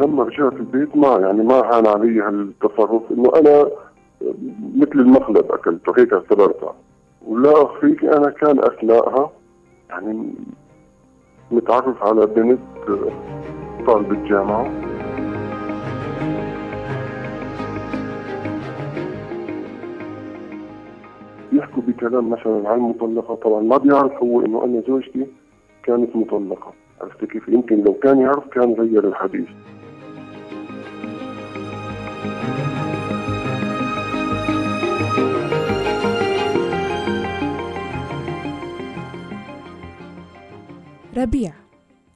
لما رجعت البيت ما يعني ما هان علي هالتصرف إنه أنا مثل المخلب أكلته هيك اعتبرتها ولا اخفيك أنا كان اثناءها يعني متعرف على بنت طالبة جامعة يحكوا بكلام مثلا عن المطلقة طبعا ما بيعرف هو إنه أنا زوجتي كانت مطلقة. عرفت كيف؟ يمكن لو كان يعرف كان غير الحديث. ربيع.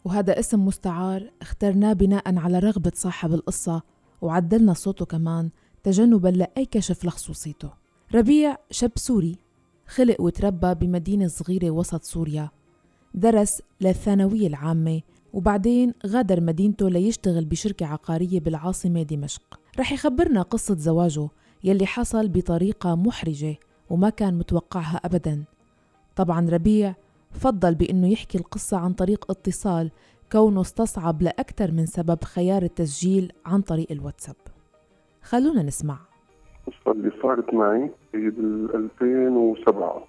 وهذا اسم مستعار اخترناه بناء على رغبة صاحب القصة وعدلنا صوته كمان تجنبا لأي كشف لخصوصيته. ربيع شاب سوري خلق وتربى بمدينة صغيرة وسط سوريا. درس للثانوية العامة وبعدين غادر مدينته ليشتغل بشركة عقارية بالعاصمة دمشق. رح يخبرنا قصة زواجه يلي حصل بطريقة محرجة وما كان متوقعها أبدا. طبعا ربيع فضل بأنه يحكي القصة عن طريق اتصال كونه استصعب لأكثر من سبب خيار التسجيل عن طريق الواتساب. خلونا نسمع. القصة اللي صارت معي هي بال 2007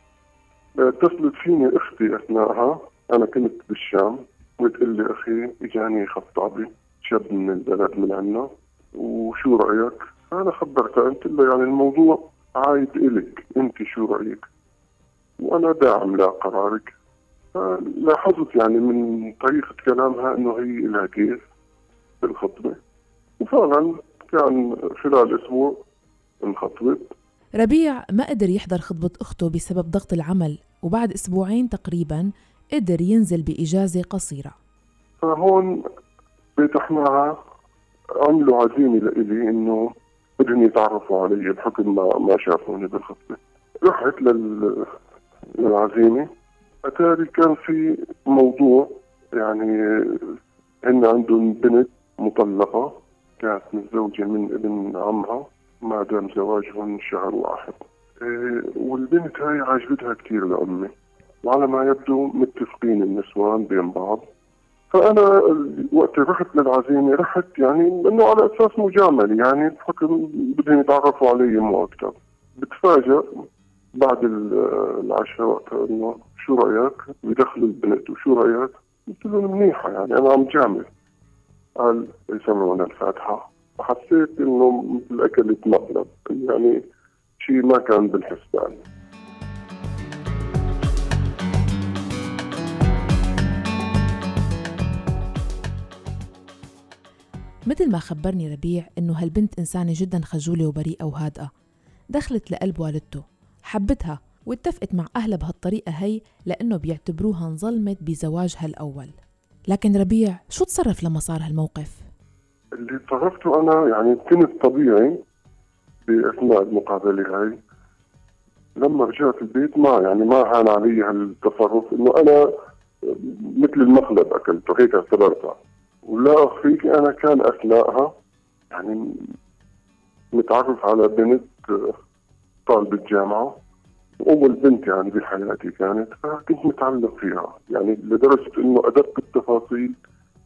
اتصلت فيني أختي اثناءها أنا كنت بالشام. وتقول لي أخي إجاني خطابي شاب من البلد من عنا. وشو رأيك؟ أنا خبرتها. قلت له يعني الموضوع عايد الك أنت شو رأيك؟ وأنا داعم لقرارك لاحظت يعني من طريقة كلامها إنه هي لها كيف بالخطبة. وفعلا كان خلال أسبوع انخطبت. ربيع ما قدر يحضر خطبة أخته بسبب ضغط العمل وبعد أسبوعين تقريبا قدر ينزل بإجازة قصيرة. فهون بيتحناها عملوا عزيمة لإلي إنه بدهم يتعرفوا علي بحكم ما ما شافوني بالخطبة. رحت لل... للعزيمة. أتاري كان في موضوع يعني هن عندهم بنت مطلقة كانت متزوجة من ابن عمها ما دام زواجهم شهر واحد. إيه والبنت هاي عجبتها كثير لأمي. وعلى ما يبدو متفقين النسوان بين بعض. فأنا وقت رحت للعزيمة رحت يعني إنه على أساس مجاملة يعني بحكم بدهم يتعرفوا علي مو أكثر بتفاجأ بعد العشاء وقتها إنه شو رأيك؟ بدخلوا البنت وشو رأيك؟ قلت له منيحة يعني أنا عم جامل قال يسمعونا الفاتحة. حسيت إنه مثل اكلت مقلب. يعني شيء ما كان بالحسبان. مثل ما خبرني ربيع إنه هالبنت إنسانة جدا خجولة وبريئة وهادئة. دخلت لقلب والدته. حبتها واتفقت مع أهلها بهالطريقة هي لأنه بيعتبروها انظلمت بزواجها الأول. لكن ربيع شو تصرف لما صار هالموقف؟ اللي تصرفته أنا يعني كنت طبيعي بأثناء المقابلة هاي. لما رجعت البيت ما يعني ما هان علي هالتصرف إنه أنا مثل المخلب أكلته هيك اعتبرتها ولا أخفيك أنا كان اثناءها يعني متعرف على بنت طالبة جامعة أول بنت يعني بحياتي كانت فكنت متعلق فيها. يعني لدرجة إنه أدق التفاصيل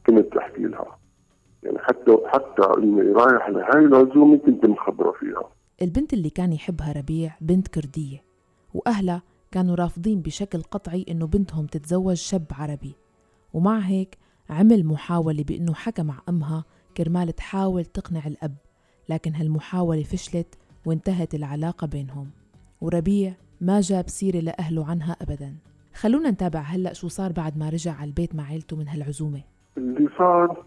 كنت أحكي لها. يعني حتى حتى إني رايح لهي العزومة كنت مخبرة فيها. البنت اللي كان يحبها ربيع بنت كردية وأهلها كانوا رافضين بشكل قطعي إنه بنتهم تتزوج شاب عربي. ومع هيك عمل محاولة بإنه حكى مع أمها كرمال تحاول تقنع الأب لكن هالمحاولة فشلت وانتهت العلاقة بينهم. وربيع ما جاب سيرة لأهله عنها أبدا. خلونا نتابع هلأ شو صار بعد ما رجع على البيت مع عيلته من هالعزومة. اللي صار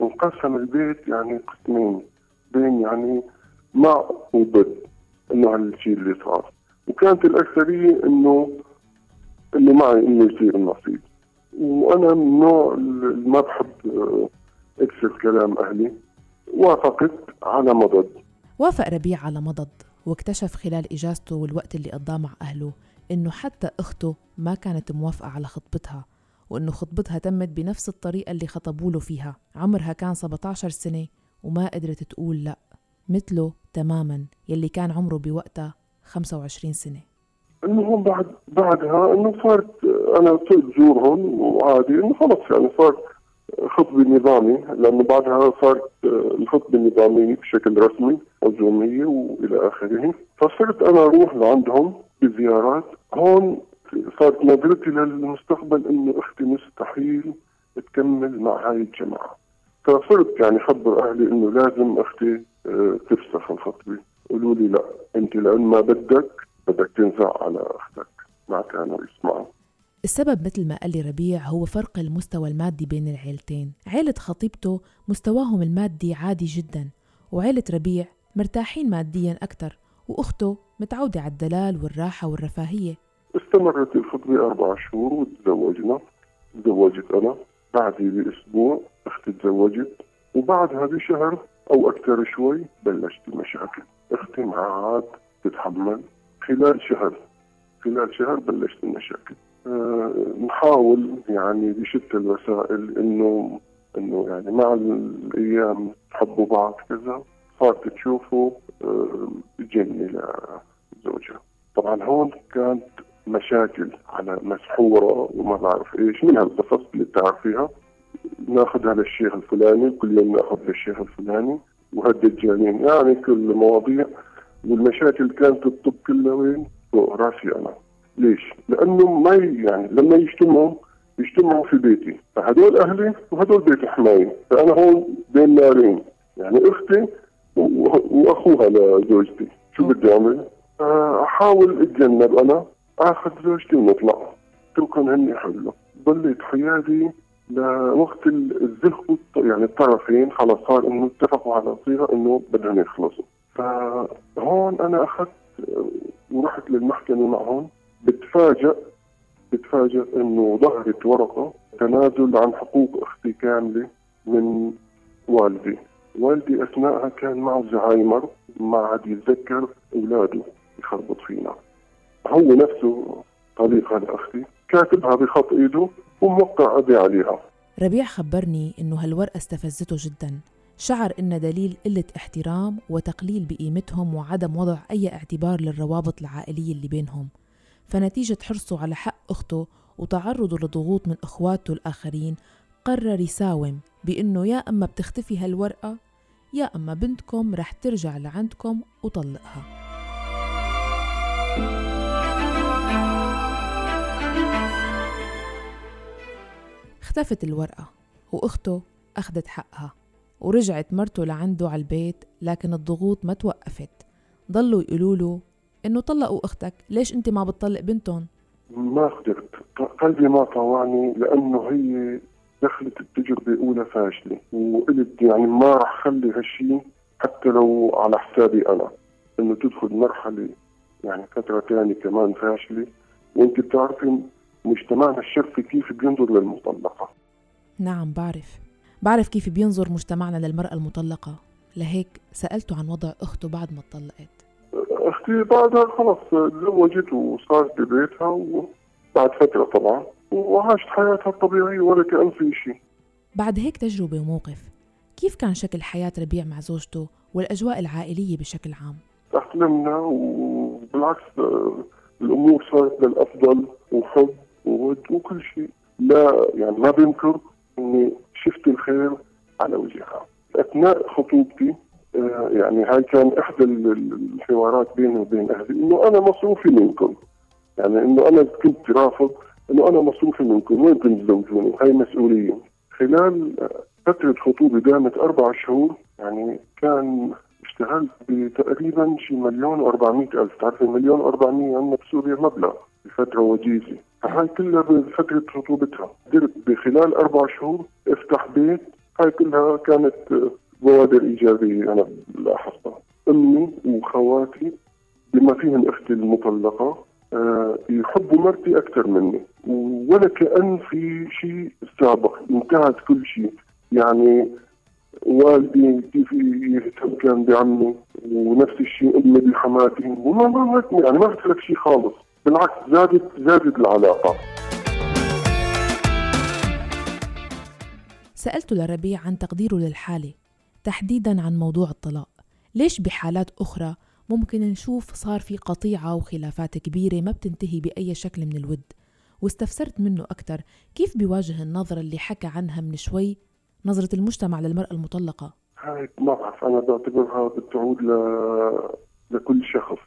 انقسم البيت يعني قسمين. بين يعني مع وضد إنه هالشيء اللي صار. وكانت الأكثرية إنه إنه معي إنه يصير النصيب. وأنا من النوع اللي ما بحب اكسر كلام أهلي. وافقت على مضض. وافق ربيع على مضض واكتشف خلال إجازته والوقت اللي قضاه مع أهله إنه حتى أخته ما كانت موافقة على خطبتها وإنه خطبتها تمت بنفس الطريقة اللي خطبوا له فيها. عمرها كان 17 سنة وما قدرت تقول لأ مثله تماما يلي كان عمره بوقتها 25 سنة. المهم بعد بعدها إنه صارت أنا صرت زورهم وعادي إنه خلص يعني صار خطبة نظامي لأنه بعدها صارت الخطبة النظامية بشكل رسمي عزومية وإلى آخره. فصرت أنا أروح لعندهم بزيارات. هون صارت نظرتي للمستقبل إنه أختي مستحيل تكمل مع هاي الجماعة. فصرت يعني خبر أهلي إنه لازم أختي آه، تفسخ الخطبة. قالوا لي لا أنت لأن ما بدك بدك تنزع على أختك. ما كانوا يسمعوا. السبب مثل ما قال لي ربيع هو فرق المستوى المادي بين العيلتين. عيلة خطيبته مستواهم المادي عادي جدا وعيلة ربيع مرتاحين ماديا أكثر وأخته متعودة على الدلال والراحة والرفاهية. استمرت الخطبة أربع شهور وتزوجنا تزوجت أنا بعدي بأسبوع أختي تزوجت وبعدها بشهر أو أكثر شوي بلشت المشاكل أختي معها تتحمل خلال شهر خلال شهر بلشت المشاكل. نحاول يعني بشتى الوسائل إنه إنه يعني مع الأيام تحبوا بعض كذا صارت تشوفوا أه جنة لزوجها. طبعا هون كانت مشاكل على مسحورة وما بعرف إيش من هالقصص اللي بتعرفيها. ناخذها للشيخ الفلاني كل يوم ناخذ للشيخ الفلاني وهالدجالين يعني كل مواضيع والمشاكل كانت تطب كلها وين؟ فوق راسي أنا. ليش؟ لأنه ما يعني لما يجتمعوا يجتمعوا في بيتي. فهدول أهلي وهدول بيت حماية فأنا هون بين نارين. يعني أختي وأخوها لزوجتي. شو بدي أعمل؟ أحاول أتجنب أنا. آخذ زوجتي ونطلع. تركن هن يحلوا ضليت حياتي لوقت الزخ يعني الطرفين. خلص صار إنه اتفقوا على صيغه إنه بدهم يخلصوا. فهون أنا أخذت ورحت للمحكمة معهم. بتفاجئ بتفاجئ إنه ظهرت ورقة تنازل عن حقوق أختي كاملة من والدي. والدي اثناءها كان معه زهايمر ما عاد يتذكر أولاده يخربط فينا. هو نفسه طليق هذا أختي كاتبها بخط إيده وموقع أبي عليها. ربيع خبرني إنه هالورقة استفزته جدا. شعر إن دليل قلة احترام وتقليل بقيمتهم وعدم وضع أي اعتبار للروابط العائلية اللي بينهم. فنتيجة حرصه على حق أخته وتعرضه لضغوط من إخواته الآخرين قرر يساوم بإنه يا أما بتختفي هالورقة يا أما بنتكم رح ترجع لعندكم وطلقها. اختفت الورقة وأخته أخذت حقها ورجعت مرته لعنده على البيت لكن الضغوط ما توقفت. ضلوا يقولوا له إنه طلقوا أختك. ليش أنت ما بتطلق بنتهم؟ ما قدرت. قلبي ما طوعني لأنه هي دخلت التجربة أولى فاشلة وقلت يعني ما راح خلي هالشيء حتى لو على حسابي أنا. إنه تدخل مرحلة يعني فترة ثانية كمان فاشلة. وأنت بتعرفي مجتمعنا الشرقي كيف بينظر للمطلقة. نعم بعرف. بعرف كيف بينظر مجتمعنا للمرأة المطلقة. لهيك سألته عن وضع أخته بعد ما اتطلقت. أختي بعدها خلص تزوجت وصارت ببيتها وبعد فترة طبعا. وعاشت حياتها الطبيعية ولا كأن في شيء بعد هيك تجربة وموقف كيف كان شكل حياة ربيع مع زوجته والأجواء العائلية بشكل عام؟ تأقلمنا وبالعكس الأمور صارت للأفضل وحب وود وكل شيء لا يعني ما بنكر إني شفت الخير على وجهها اثناء خطوبتي يعني هاي كان احدى الحوارات بيني وبين أهلي؟ إنه أنا مصروفي منكم. يعني إنه أنا كنت رافض إنه أنا مصروفي منكم. وين تتزوجوني هاي مسؤولية. خلال فترة خطوبه دامت أربع شهور يعني كان اشتغلت بتقريبا شي مليون و400 ألف. تعرفي مليون و400 عندنا بسوريا مبلغ بفترة وجيزة. هاي كلها بفترة خطوبتها. قدرت بخلال أربع شهور افتح بيت. هاي كلها كانت بوادر إيجابية أنا لاحظتها. أمي وخواتي بما فيهم أختي المطلقة أه يحبوا مرتي أكثر مني ولا كأن في شيء سابق انتهت كل شيء. يعني والدي كيف يهتم كان بعمي ونفس الشيء أمي بحماتي وما ما يعني ما لك شيء خالص. بالعكس زادت زادت العلاقة. سألت لربيع عن تقديره للحالة. تحديدا عن موضوع الطلاق. ليش بحالات أخرى ممكن نشوف صار في قطيعة وخلافات كبيرة ما بتنتهي بأي شكل من الود؟ واستفسرت منه أكثر كيف بيواجه النظرة اللي حكى عنها من شوي؟ نظرة المجتمع للمرأة المطلقة. ما بعرف أنا بعتبرها بتعود ل... لكل شخص.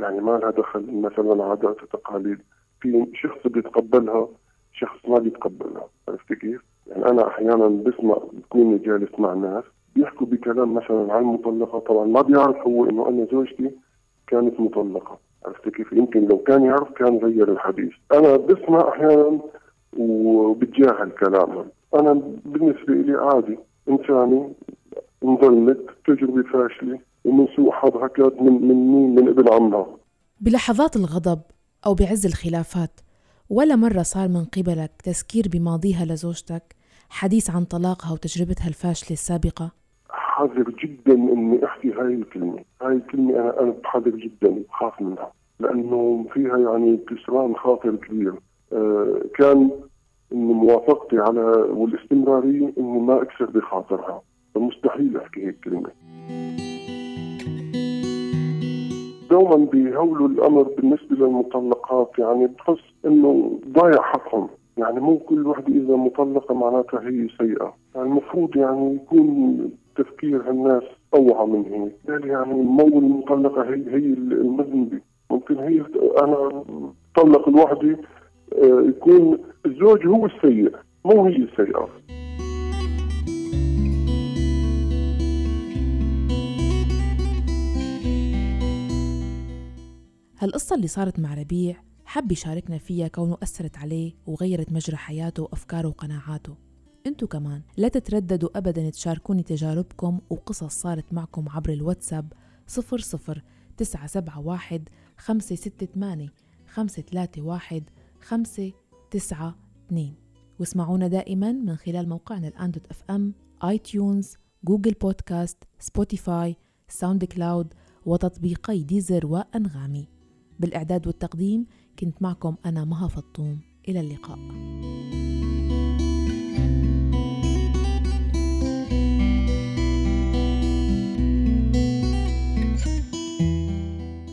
يعني ما لها دخل مثلا عادات وتقاليد في شخص بيتقبلها شخص ما بيتقبلها. عرفت كيف؟ يعني أنا أحيانا بسمع بكون جالس مع ناس بيحكوا بكلام مثلا عن المطلقه طبعا ما بيعرف هو إنه أنا زوجتي كانت مطلقة. عرفت كيف؟ يمكن لو كان يعرف كان غير الحديث. أنا بسمع أحيانا وبتجاهل كلامهم أنا بالنسبة لي عادي. إنساني انظلمت تجربة فاشلة ومن سوء حظها كانت من من مين؟ من ابن عمها. بلحظات الغضب أو بعز الخلافات ولا مرة صار من قبلك تذكير بماضيها لزوجتك حديث عن طلاقها وتجربتها الفاشلة السابقة؟ حذر جدا إني أحكي هاي الكلمة، هاي الكلمة أنا أنا بحذر جدا بخاف منها. لأنه فيها يعني كسران خاطر كبير، آه كان انه موافقتي على والاستمرارية إني ما أكسر بخاطرها، فمستحيل أحكي هيك كلمة. دوما بيهولوا الأمر بالنسبة للمطلقات. يعني بحس إنه ضايع حقهم. يعني مو كل وحده إذا مطلقة معناتها هي سيئة. يعني المفروض يعني يكون تفكير الناس اوعى من هيك يعني مو المطلقة هي هي المذنبه ممكن هي أنا طلق الوحده آه، يكون الزوج هو السيء مو هي السيئة. هالقصة اللي صارت مع ربيع حب يشاركنا فيها كونه أثرت عليه وغيرت مجرى حياته وأفكاره وقناعاته. انتو كمان لا تترددوا أبدا تشاركوني تجاربكم وقصص صارت معكم عبر الواتساب صفر صفر تسعة سبعة واحد خمسة ستة ثمانية خمسة ثلاثة واحد خمسة تسعة اثنين واسمعونا دائما من خلال موقعنا الآن dot FM iTunes Google Podcast Spotify SoundCloud وتطبيقي Deezer وأنغامي. بالإعداد والتقديم كنت معكم أنا مها فطوم. إلى اللقاء.